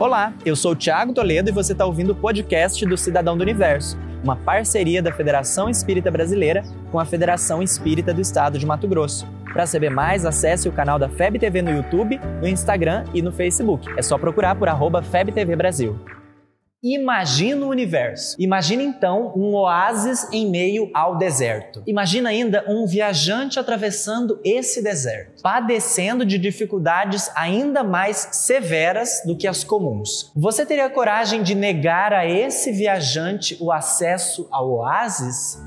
Olá, eu sou o Thiago Toledo e você está ouvindo o podcast do Cidadão do Universo, uma parceria da Federação Espírita Brasileira com a Federação Espírita do Estado de Mato Grosso. Para saber mais, acesse o canal da FEB TV no YouTube, no Instagram e no Facebook. É só procurar por arroba FebTV Brasil. Imagina o universo. Imagina então um oásis em meio ao deserto. Imagina ainda um viajante atravessando esse deserto, padecendo de dificuldades ainda mais severas do que as comuns. Você teria coragem de negar a esse viajante o acesso ao oásis?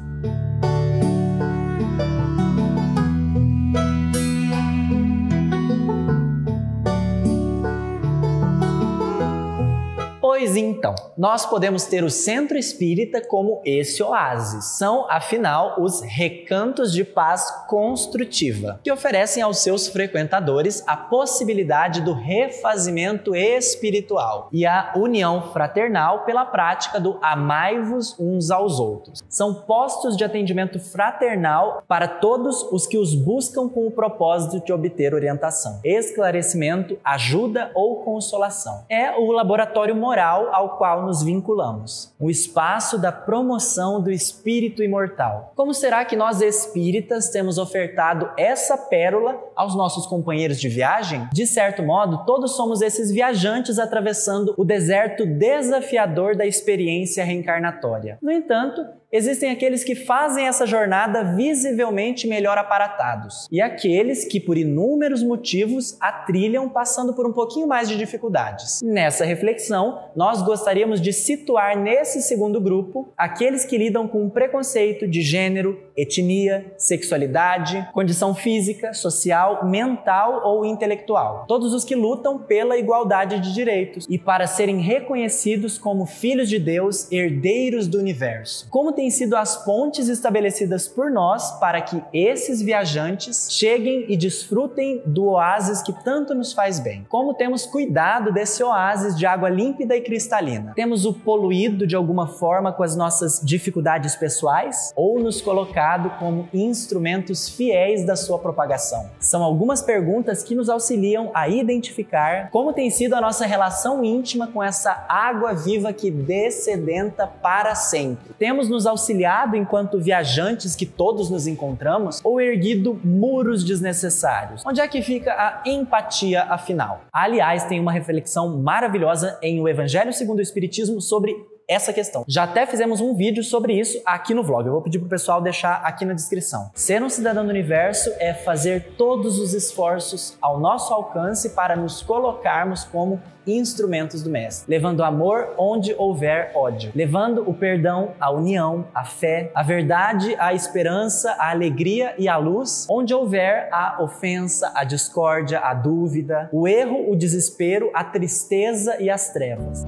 Pois então, nós podemos ter o centro espírita como esse oásis. São, afinal, os recantos de paz construtiva, que oferecem aos seus frequentadores a possibilidade do refazimento espiritual e a união fraternal pela prática do amai-vos uns aos outros. São postos de atendimento fraternal para todos os que os buscam com o propósito de obter orientação, esclarecimento, ajuda ou consolação. É o laboratório moral ao qual nos vinculamos, o espaço da promoção do espírito imortal. Como será que nós espíritas temos ofertado essa pérola aos nossos companheiros de viagem? De certo modo, todos somos esses viajantes atravessando o deserto desafiador da experiência reencarnatória. No entanto, existem aqueles que fazem essa jornada visivelmente melhor aparatados e aqueles que, por inúmeros motivos, a trilham passando por um pouquinho mais de dificuldades. Nessa reflexão, nós gostaríamos de situar nesse segundo grupo aqueles que lidam com preconceito de gênero, etnia, sexualidade, condição física, social, mental ou intelectual. Todos os que lutam pela igualdade de direitos e para serem reconhecidos como filhos de Deus, herdeiros do universo. Como têm sido as pontes estabelecidas por nós para que esses viajantes cheguem e desfrutem do oásis que tanto nos faz bem? Como temos cuidado desse oásis de água límpida e cristalina? Temos o poluído de alguma forma com as nossas dificuldades pessoais ou nos colocado como instrumentos fiéis da sua propagação? São algumas perguntas que nos auxiliam a identificar como tem sido a nossa relação íntima com essa água viva que descedenta para sempre. Temos nos auxiliado enquanto viajantes que todos nos encontramos ou erguido muros desnecessários? Onde é que fica a empatia afinal? Aliás, tem uma reflexão maravilhosa em O Evangelho segundo o Espiritismo sobre essa questão. Já até fizemos um vídeo sobre isso aqui no vlog. Eu vou pedir pro pessoal deixar aqui na descrição. Ser um cidadão do universo é fazer todos os esforços ao nosso alcance para nos colocarmos como instrumentos do mestre, levando amor onde houver ódio, levando o perdão, a união, a fé, a verdade, a esperança, a alegria e a luz, onde houver a ofensa, a discórdia, a dúvida, o erro, o desespero, a tristeza e as trevas.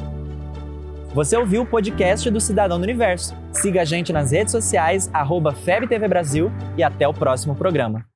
Você ouviu o podcast do Cidadão do Universo. Siga a gente nas redes sociais, arroba FebTV Brasil e até o próximo programa.